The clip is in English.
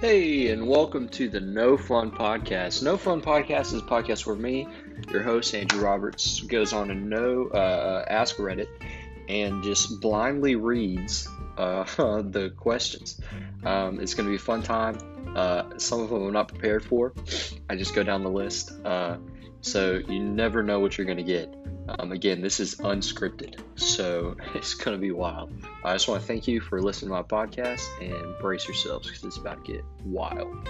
Hey, and welcome to the No Fun Podcast. No Fun Podcast is a podcast where me, your host Andrew Roberts, goes on and no uh, ask Reddit and just blindly reads uh, the questions. Um, it's going to be a fun time. Uh, some of them I'm not prepared for. I just go down the list, uh, so you never know what you're going to get. Um, again, this is unscripted, so it's going to be wild. I just want to thank you for listening to my podcast and brace yourselves because it's about to get wild.